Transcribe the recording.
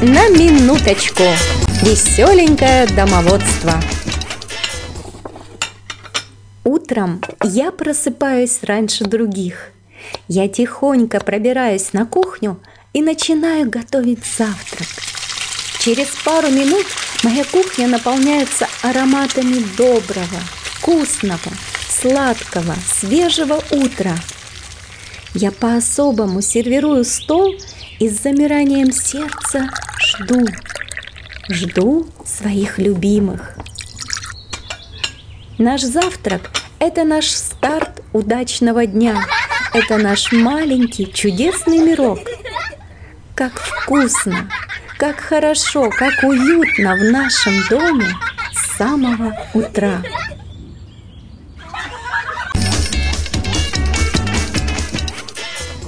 на минуточку. Веселенькое домоводство. Утром я просыпаюсь раньше других. Я тихонько пробираюсь на кухню и начинаю готовить завтрак. Через пару минут моя кухня наполняется ароматами доброго, вкусного, сладкого, свежего утра. Я по-особому сервирую стол и с замиранием сердца жду, жду своих любимых. Наш завтрак – это наш старт удачного дня. Это наш маленький чудесный мирок. Как вкусно, как хорошо, как уютно в нашем доме с самого утра.